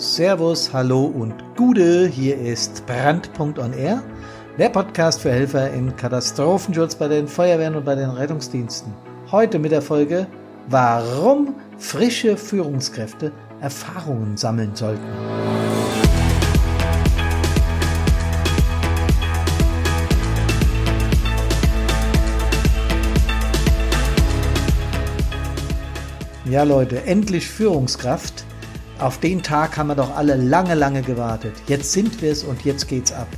Servus, Hallo und Gude. Hier ist Brand.on Air, der Podcast für Helfer im Katastrophenschutz bei den Feuerwehren und bei den Rettungsdiensten. Heute mit der Folge, warum frische Führungskräfte Erfahrungen sammeln sollten. Ja Leute, endlich Führungskraft. Auf den Tag haben wir doch alle lange, lange gewartet. Jetzt sind wir es und jetzt geht's ab.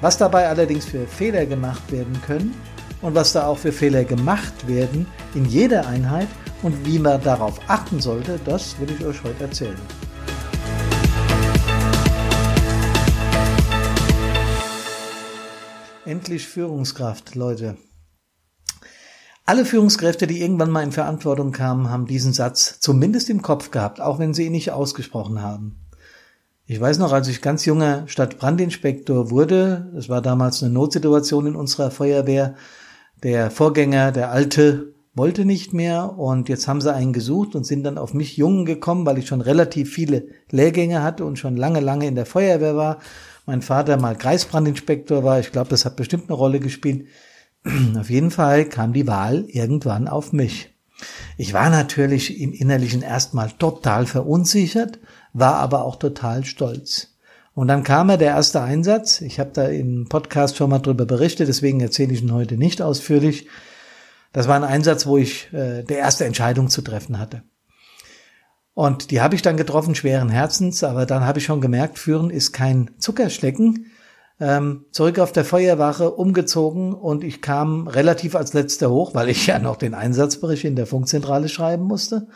Was dabei allerdings für Fehler gemacht werden können und was da auch für Fehler gemacht werden in jeder Einheit und wie man darauf achten sollte, das will ich euch heute erzählen. Endlich Führungskraft, Leute. Alle Führungskräfte, die irgendwann mal in Verantwortung kamen, haben diesen Satz zumindest im Kopf gehabt, auch wenn sie ihn nicht ausgesprochen haben. Ich weiß noch, als ich ganz junger Stadtbrandinspektor wurde, es war damals eine Notsituation in unserer Feuerwehr, der Vorgänger, der alte, wollte nicht mehr und jetzt haben sie einen gesucht und sind dann auf mich Jungen gekommen, weil ich schon relativ viele Lehrgänge hatte und schon lange, lange in der Feuerwehr war. Mein Vater mal Kreisbrandinspektor war, ich glaube, das hat bestimmt eine Rolle gespielt. Auf jeden Fall kam die Wahl irgendwann auf mich. Ich war natürlich im Innerlichen erstmal total verunsichert, war aber auch total stolz. Und dann kam er der erste Einsatz. Ich habe da im Podcast schon mal drüber berichtet, deswegen erzähle ich ihn heute nicht ausführlich. Das war ein Einsatz, wo ich äh, der erste Entscheidung zu treffen hatte. Und die habe ich dann getroffen, schweren Herzens, aber dann habe ich schon gemerkt, führen ist kein Zuckerschlecken ähm, zurück auf der Feuerwache umgezogen und ich kam relativ als letzter hoch, weil ich ja noch den Einsatzbericht in der Funkzentrale schreiben musste.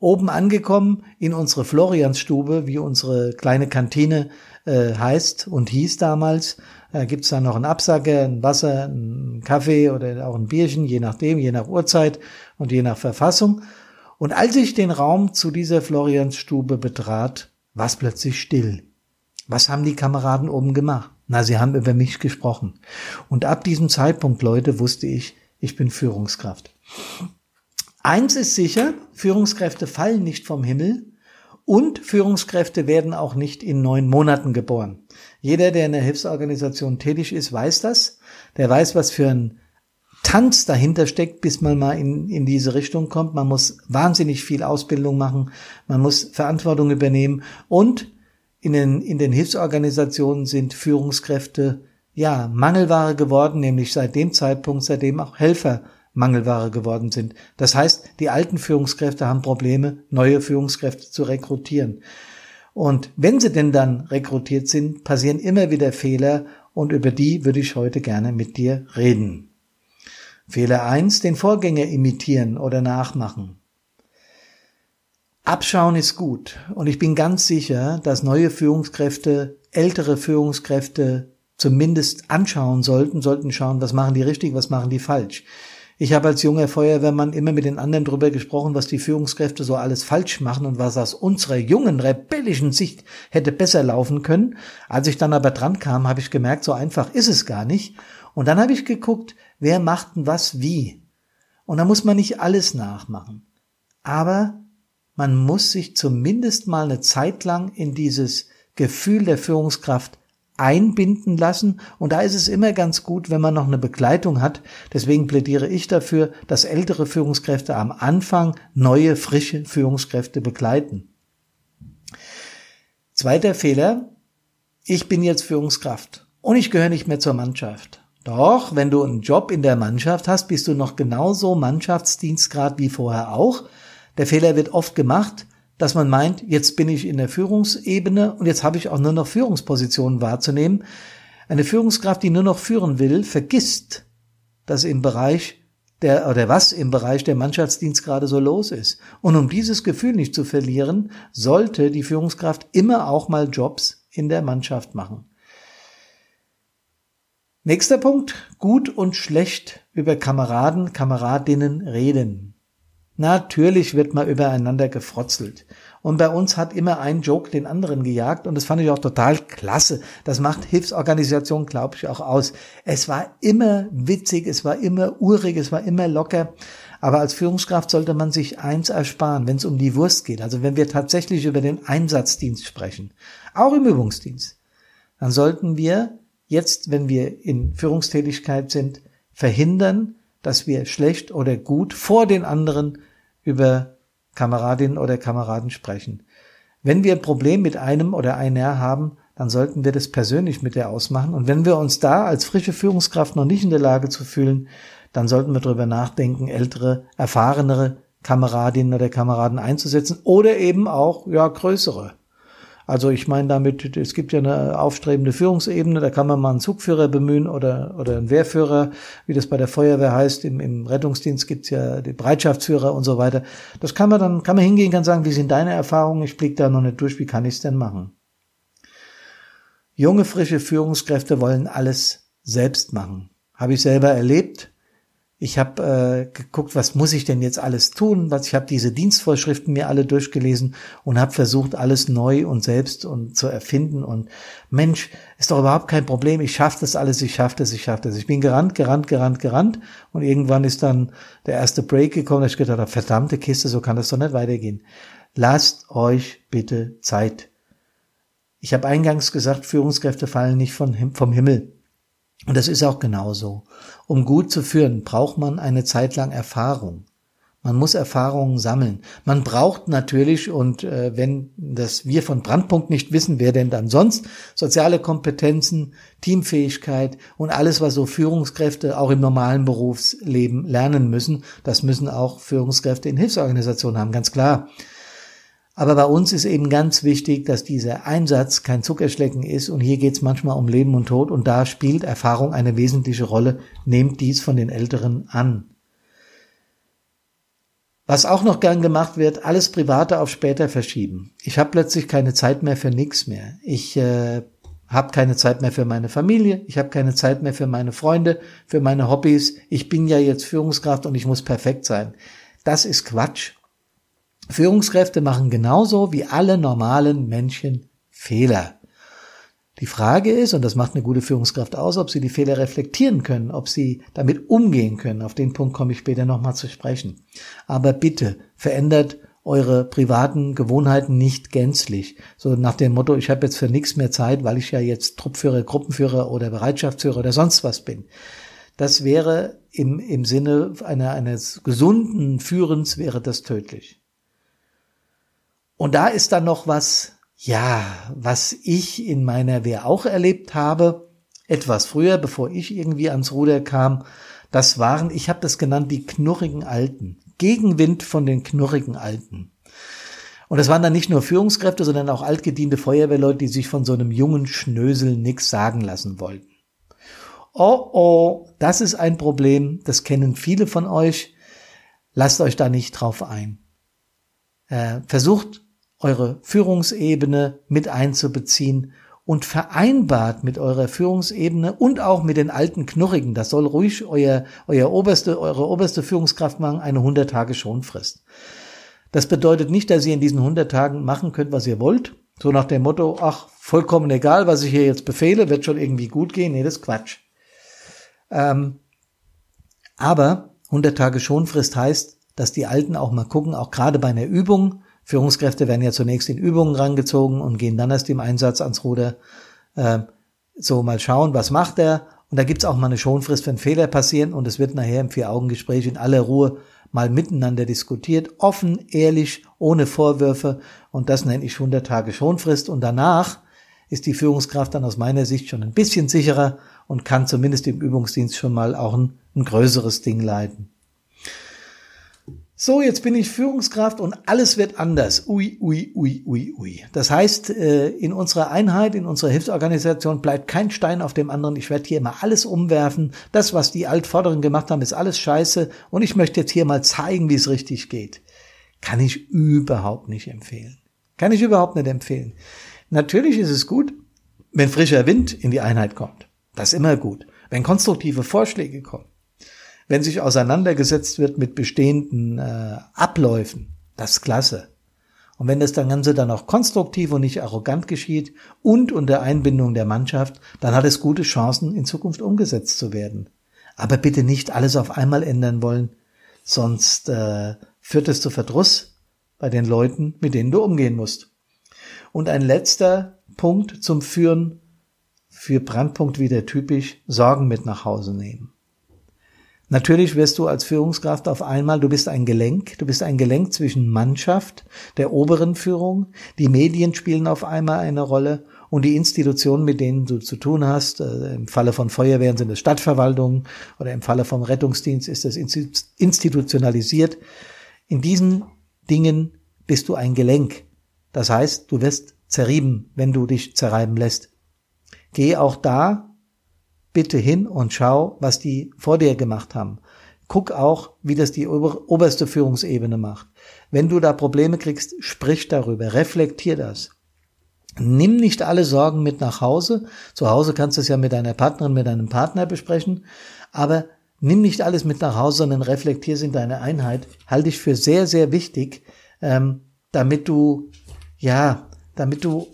Oben angekommen in unsere Floriansstube, wie unsere kleine Kantine äh, heißt und hieß damals, äh, gibt's da noch einen Absacker, ein Wasser, einen Kaffee oder auch ein Bierchen, je nachdem, je nach Uhrzeit und je nach Verfassung. Und als ich den Raum zu dieser Floriansstube betrat, war es plötzlich still. Was haben die Kameraden oben gemacht? Na, sie haben über mich gesprochen. Und ab diesem Zeitpunkt, Leute, wusste ich, ich bin Führungskraft. Eins ist sicher, Führungskräfte fallen nicht vom Himmel und Führungskräfte werden auch nicht in neun Monaten geboren. Jeder, der in der Hilfsorganisation tätig ist, weiß das. Der weiß, was für ein Tanz dahinter steckt, bis man mal in, in diese Richtung kommt. Man muss wahnsinnig viel Ausbildung machen. Man muss Verantwortung übernehmen und in den, in den Hilfsorganisationen sind Führungskräfte ja Mangelware geworden, nämlich seit dem Zeitpunkt, seitdem auch Helfer Mangelware geworden sind. Das heißt, die alten Führungskräfte haben Probleme, neue Führungskräfte zu rekrutieren. Und wenn sie denn dann rekrutiert sind, passieren immer wieder Fehler und über die würde ich heute gerne mit dir reden. Fehler eins: den Vorgänger imitieren oder nachmachen. Abschauen ist gut. Und ich bin ganz sicher, dass neue Führungskräfte, ältere Führungskräfte zumindest anschauen sollten, sollten schauen, was machen die richtig, was machen die falsch. Ich habe als junger Feuerwehrmann immer mit den anderen drüber gesprochen, was die Führungskräfte so alles falsch machen und was aus unserer jungen, rebellischen Sicht hätte besser laufen können. Als ich dann aber dran kam, habe ich gemerkt, so einfach ist es gar nicht. Und dann habe ich geguckt, wer macht denn was wie. Und da muss man nicht alles nachmachen. Aber man muss sich zumindest mal eine Zeit lang in dieses Gefühl der Führungskraft einbinden lassen. Und da ist es immer ganz gut, wenn man noch eine Begleitung hat. Deswegen plädiere ich dafür, dass ältere Führungskräfte am Anfang neue, frische Führungskräfte begleiten. Zweiter Fehler. Ich bin jetzt Führungskraft und ich gehöre nicht mehr zur Mannschaft. Doch, wenn du einen Job in der Mannschaft hast, bist du noch genauso Mannschaftsdienstgrad wie vorher auch. Der Fehler wird oft gemacht, dass man meint, jetzt bin ich in der Führungsebene und jetzt habe ich auch nur noch Führungspositionen wahrzunehmen. Eine Führungskraft, die nur noch führen will, vergisst, dass im Bereich der, oder was im Bereich der Mannschaftsdienst gerade so los ist. Und um dieses Gefühl nicht zu verlieren, sollte die Führungskraft immer auch mal Jobs in der Mannschaft machen. Nächster Punkt, gut und schlecht über Kameraden, Kameradinnen reden. Natürlich wird mal übereinander gefrotzelt. Und bei uns hat immer ein Joke den anderen gejagt und das fand ich auch total klasse. Das macht Hilfsorganisation, glaube ich, auch aus. Es war immer witzig, es war immer urig, es war immer locker. Aber als Führungskraft sollte man sich eins ersparen, wenn es um die Wurst geht. Also wenn wir tatsächlich über den Einsatzdienst sprechen, auch im Übungsdienst, dann sollten wir jetzt, wenn wir in Führungstätigkeit sind, verhindern, dass wir schlecht oder gut vor den anderen über Kameradinnen oder Kameraden sprechen. Wenn wir ein Problem mit einem oder einer haben, dann sollten wir das persönlich mit der ausmachen. Und wenn wir uns da als frische Führungskraft noch nicht in der Lage zu fühlen, dann sollten wir darüber nachdenken, ältere, erfahrenere Kameradinnen oder Kameraden einzusetzen oder eben auch, ja, größere. Also ich meine damit, es gibt ja eine aufstrebende Führungsebene, da kann man mal einen Zugführer bemühen oder, oder einen Wehrführer, wie das bei der Feuerwehr heißt. Im, im Rettungsdienst gibt's ja die Bereitschaftsführer und so weiter. Das kann man dann, kann man hingehen, kann sagen, wie sind deine Erfahrungen? Ich blick da noch nicht durch, wie kann ich's denn machen? Junge, frische Führungskräfte wollen alles selbst machen. Habe ich selber erlebt. Ich habe äh, geguckt, was muss ich denn jetzt alles tun? Was ich habe diese Dienstvorschriften mir alle durchgelesen und habe versucht, alles neu und selbst und zu erfinden. Und Mensch, ist doch überhaupt kein Problem. Ich schaffe das alles. Ich schaffe das. Ich schaffe das. Ich bin gerannt, gerannt, gerannt, gerannt. Und irgendwann ist dann der erste Break gekommen. Da ich gedacht, habe, verdammte Kiste, so kann das doch nicht weitergehen. Lasst euch bitte Zeit. Ich habe eingangs gesagt, Führungskräfte fallen nicht vom Himmel. Und das ist auch genauso. Um gut zu führen, braucht man eine Zeit lang Erfahrung. Man muss Erfahrungen sammeln. Man braucht natürlich, und äh, wenn das wir von Brandpunkt nicht wissen, wer denn dann sonst, soziale Kompetenzen, Teamfähigkeit und alles, was so Führungskräfte auch im normalen Berufsleben lernen müssen, das müssen auch Führungskräfte in Hilfsorganisationen haben, ganz klar. Aber bei uns ist eben ganz wichtig, dass dieser Einsatz kein Zuckerschlecken ist und hier geht es manchmal um Leben und Tod und da spielt Erfahrung eine wesentliche Rolle. Nehmt dies von den Älteren an. Was auch noch gern gemacht wird, alles Private auf später verschieben. Ich habe plötzlich keine Zeit mehr für nichts mehr. Ich äh, habe keine Zeit mehr für meine Familie, ich habe keine Zeit mehr für meine Freunde, für meine Hobbys. Ich bin ja jetzt Führungskraft und ich muss perfekt sein. Das ist Quatsch. Führungskräfte machen genauso wie alle normalen Menschen Fehler. Die Frage ist, und das macht eine gute Führungskraft aus, ob sie die Fehler reflektieren können, ob sie damit umgehen können. Auf den Punkt komme ich später nochmal zu sprechen. Aber bitte verändert eure privaten Gewohnheiten nicht gänzlich. So nach dem Motto, ich habe jetzt für nichts mehr Zeit, weil ich ja jetzt Truppführer, Gruppenführer oder Bereitschaftsführer oder sonst was bin. Das wäre im, im Sinne einer, eines gesunden Führens wäre das tödlich. Und da ist dann noch was, ja, was ich in meiner Wehr auch erlebt habe, etwas früher, bevor ich irgendwie ans Ruder kam. Das waren, ich habe das genannt, die knurrigen Alten. Gegenwind von den knurrigen Alten. Und das waren dann nicht nur Führungskräfte, sondern auch altgediente Feuerwehrleute, die sich von so einem jungen Schnösel nix sagen lassen wollten. Oh oh, das ist ein Problem, das kennen viele von euch. Lasst euch da nicht drauf ein. Äh, versucht eure Führungsebene mit einzubeziehen und vereinbart mit eurer Führungsebene und auch mit den alten Knurrigen, das soll ruhig euer, euer oberste, eure oberste Führungskraft machen, eine 100 Tage Schonfrist. Das bedeutet nicht, dass ihr in diesen 100 Tagen machen könnt, was ihr wollt. So nach dem Motto, ach, vollkommen egal, was ich hier jetzt befehle, wird schon irgendwie gut gehen. Nee, das ist Quatsch. Ähm, aber 100 Tage Schonfrist heißt, dass die Alten auch mal gucken, auch gerade bei einer Übung, Führungskräfte werden ja zunächst in Übungen rangezogen und gehen dann erst im Einsatz ans Ruder. Äh, so mal schauen, was macht er. Und da gibt's auch mal eine Schonfrist, wenn Fehler passieren. Und es wird nachher im Vier-Augen-Gespräch in aller Ruhe mal miteinander diskutiert. Offen, ehrlich, ohne Vorwürfe. Und das nenne ich 100 Tage Schonfrist. Und danach ist die Führungskraft dann aus meiner Sicht schon ein bisschen sicherer und kann zumindest im Übungsdienst schon mal auch ein, ein größeres Ding leiten. So, jetzt bin ich Führungskraft und alles wird anders. Ui, ui, ui, ui, ui. Das heißt, äh, in unserer Einheit, in unserer Hilfsorganisation bleibt kein Stein auf dem anderen. Ich werde hier immer alles umwerfen. Das, was die Altvorderen gemacht haben, ist alles scheiße. Und ich möchte jetzt hier mal zeigen, wie es richtig geht. Kann ich überhaupt nicht empfehlen. Kann ich überhaupt nicht empfehlen. Natürlich ist es gut, wenn frischer Wind in die Einheit kommt. Das ist immer gut. Wenn konstruktive Vorschläge kommen wenn sich auseinandergesetzt wird mit bestehenden äh, Abläufen, das ist klasse. Und wenn das dann Ganze dann auch konstruktiv und nicht arrogant geschieht und unter Einbindung der Mannschaft, dann hat es gute Chancen, in Zukunft umgesetzt zu werden. Aber bitte nicht alles auf einmal ändern wollen. sonst äh, führt es zu Verdruss bei den Leuten, mit denen du umgehen musst. Und ein letzter Punkt zum Führen für Brandpunkt wieder typisch, Sorgen mit nach Hause nehmen. Natürlich wirst du als Führungskraft auf einmal, du bist ein Gelenk, du bist ein Gelenk zwischen Mannschaft, der oberen Führung, die Medien spielen auf einmal eine Rolle und die Institutionen, mit denen du zu tun hast. Äh, Im Falle von Feuerwehren sind es Stadtverwaltungen oder im Falle vom Rettungsdienst ist es institutionalisiert. In diesen Dingen bist du ein Gelenk. Das heißt, du wirst zerrieben, wenn du dich zerreiben lässt. Geh auch da bitte hin und schau, was die vor dir gemacht haben. Guck auch, wie das die oberste Führungsebene macht. Wenn du da Probleme kriegst, sprich darüber, reflektier das. Nimm nicht alle Sorgen mit nach Hause. Zu Hause kannst du es ja mit deiner Partnerin, mit deinem Partner besprechen. Aber nimm nicht alles mit nach Hause, sondern reflektier es in deine Einheit. Halte ich für sehr, sehr wichtig, ähm, damit du, ja, damit du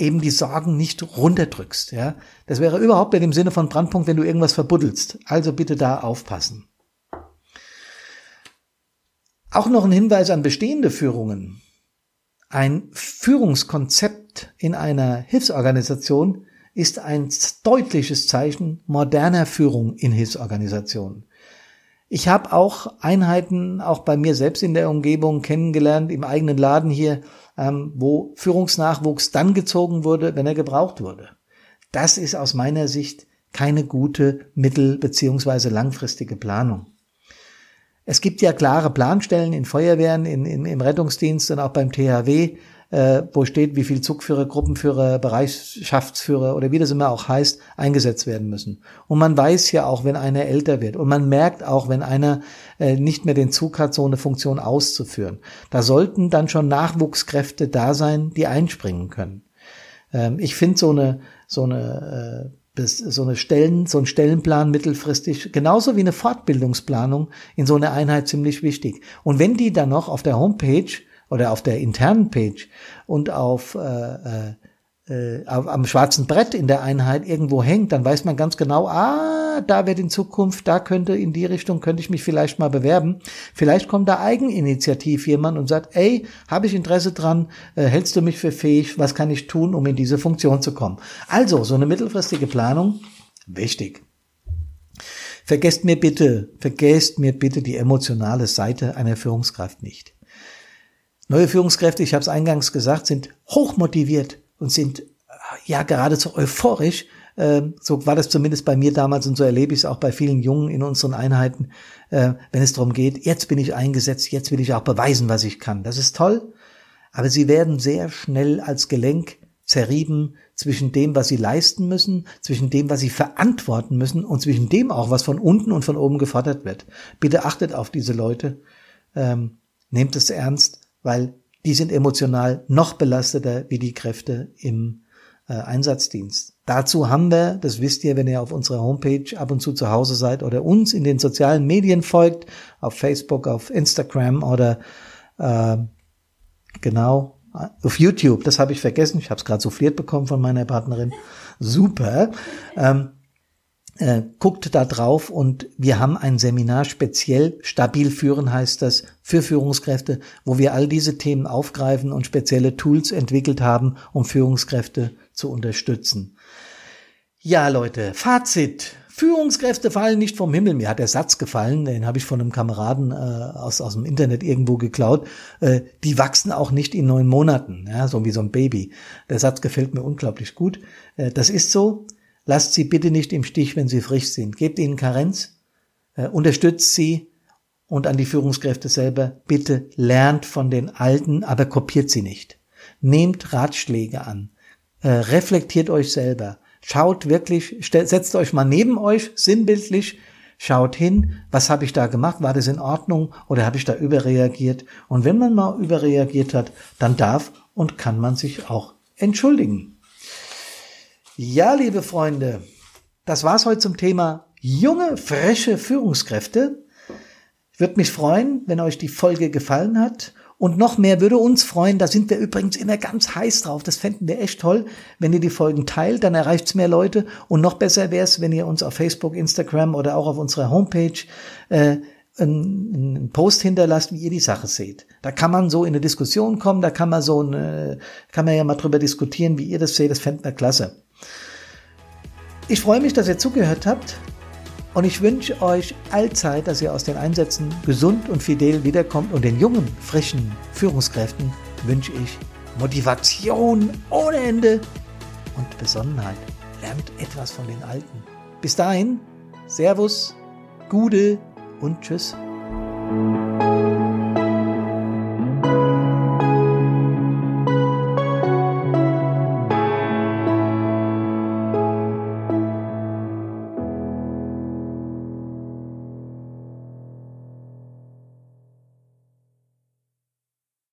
eben die Sorgen nicht runterdrückst. Ja, das wäre überhaupt in dem Sinne von Brandpunkt, wenn du irgendwas verbuddelst. Also bitte da aufpassen. Auch noch ein Hinweis an bestehende Führungen. Ein Führungskonzept in einer Hilfsorganisation ist ein deutliches Zeichen moderner Führung in Hilfsorganisationen. Ich habe auch Einheiten, auch bei mir selbst in der Umgebung kennengelernt, im eigenen Laden hier, ähm, wo Führungsnachwuchs dann gezogen wurde, wenn er gebraucht wurde. Das ist aus meiner Sicht keine gute mittel- beziehungsweise langfristige Planung. Es gibt ja klare Planstellen in Feuerwehren, in, in, im Rettungsdienst und auch beim THW, äh, wo steht, wie viel Zugführer, Gruppenführer, Bereichschaftsführer oder wie das immer auch heißt, eingesetzt werden müssen. Und man weiß ja auch, wenn einer älter wird und man merkt auch, wenn einer äh, nicht mehr den Zug hat, so eine Funktion auszuführen. Da sollten dann schon Nachwuchskräfte da sein, die einspringen können. Ähm, ich finde so eine so eine äh, so eine Stellen, so ein Stellenplan mittelfristig, genauso wie eine Fortbildungsplanung in so einer Einheit ziemlich wichtig. Und wenn die dann noch auf der Homepage oder auf der internen Page und auf, äh, äh, auf am schwarzen Brett in der Einheit irgendwo hängt, dann weiß man ganz genau, ah, da wird in Zukunft, da könnte in die Richtung könnte ich mich vielleicht mal bewerben. Vielleicht kommt da Eigeninitiativ jemand und sagt, ey, habe ich Interesse dran, äh, hältst du mich für fähig, was kann ich tun, um in diese Funktion zu kommen? Also, so eine mittelfristige Planung, wichtig. Vergesst mir bitte, vergesst mir bitte die emotionale Seite einer Führungskraft nicht. Neue Führungskräfte, ich habe es eingangs gesagt, sind hochmotiviert und sind ja geradezu euphorisch. Ähm, so war das zumindest bei mir damals und so erlebe ich es auch bei vielen Jungen in unseren Einheiten, äh, wenn es darum geht, jetzt bin ich eingesetzt, jetzt will ich auch beweisen, was ich kann. Das ist toll, aber sie werden sehr schnell als Gelenk zerrieben zwischen dem, was sie leisten müssen, zwischen dem, was sie verantworten müssen und zwischen dem auch, was von unten und von oben gefordert wird. Bitte achtet auf diese Leute, ähm, nehmt es ernst weil die sind emotional noch belasteter wie die Kräfte im äh, Einsatzdienst. Dazu haben wir, das wisst ihr, wenn ihr auf unserer Homepage ab und zu zu Hause seid oder uns in den sozialen Medien folgt, auf Facebook, auf Instagram oder äh, genau auf YouTube. Das habe ich vergessen. Ich habe es gerade souffliert bekommen von meiner Partnerin. Super. Ähm, äh, guckt da drauf und wir haben ein Seminar speziell, stabil führen heißt das, für Führungskräfte, wo wir all diese Themen aufgreifen und spezielle Tools entwickelt haben, um Führungskräfte zu unterstützen. Ja, Leute, Fazit. Führungskräfte fallen nicht vom Himmel. Mir hat der Satz gefallen, den habe ich von einem Kameraden äh, aus, aus dem Internet irgendwo geklaut. Äh, die wachsen auch nicht in neun Monaten, ja, so wie so ein Baby. Der Satz gefällt mir unglaublich gut. Äh, das ist so. Lasst sie bitte nicht im Stich, wenn sie frisch sind. Gebt ihnen Karenz, äh, unterstützt sie und an die Führungskräfte selber, bitte lernt von den Alten, aber kopiert sie nicht. Nehmt Ratschläge an, äh, reflektiert euch selber, schaut wirklich, setzt euch mal neben euch, sinnbildlich, schaut hin, was habe ich da gemacht, war das in Ordnung oder habe ich da überreagiert? Und wenn man mal überreagiert hat, dann darf und kann man sich auch entschuldigen. Ja, liebe Freunde, das war's heute zum Thema junge, frische Führungskräfte. Würde mich freuen, wenn euch die Folge gefallen hat. Und noch mehr würde uns freuen, da sind wir übrigens immer ganz heiß drauf. Das fänden wir echt toll, wenn ihr die Folgen teilt, dann erreicht's mehr Leute. Und noch besser wäre es, wenn ihr uns auf Facebook, Instagram oder auch auf unserer Homepage äh, einen, Post hinterlasst, wie ihr die Sache seht. Da kann man so in eine Diskussion kommen, da kann man so eine, kann man ja mal drüber diskutieren, wie ihr das seht, das fände wir klasse. Ich freue mich, dass ihr zugehört habt und ich wünsche euch allzeit, dass ihr aus den Einsätzen gesund und fidel wiederkommt und den jungen, frischen Führungskräften wünsche ich Motivation ohne Ende und Besonnenheit. Lernt etwas von den Alten. Bis dahin, Servus, Gude und Tschüss.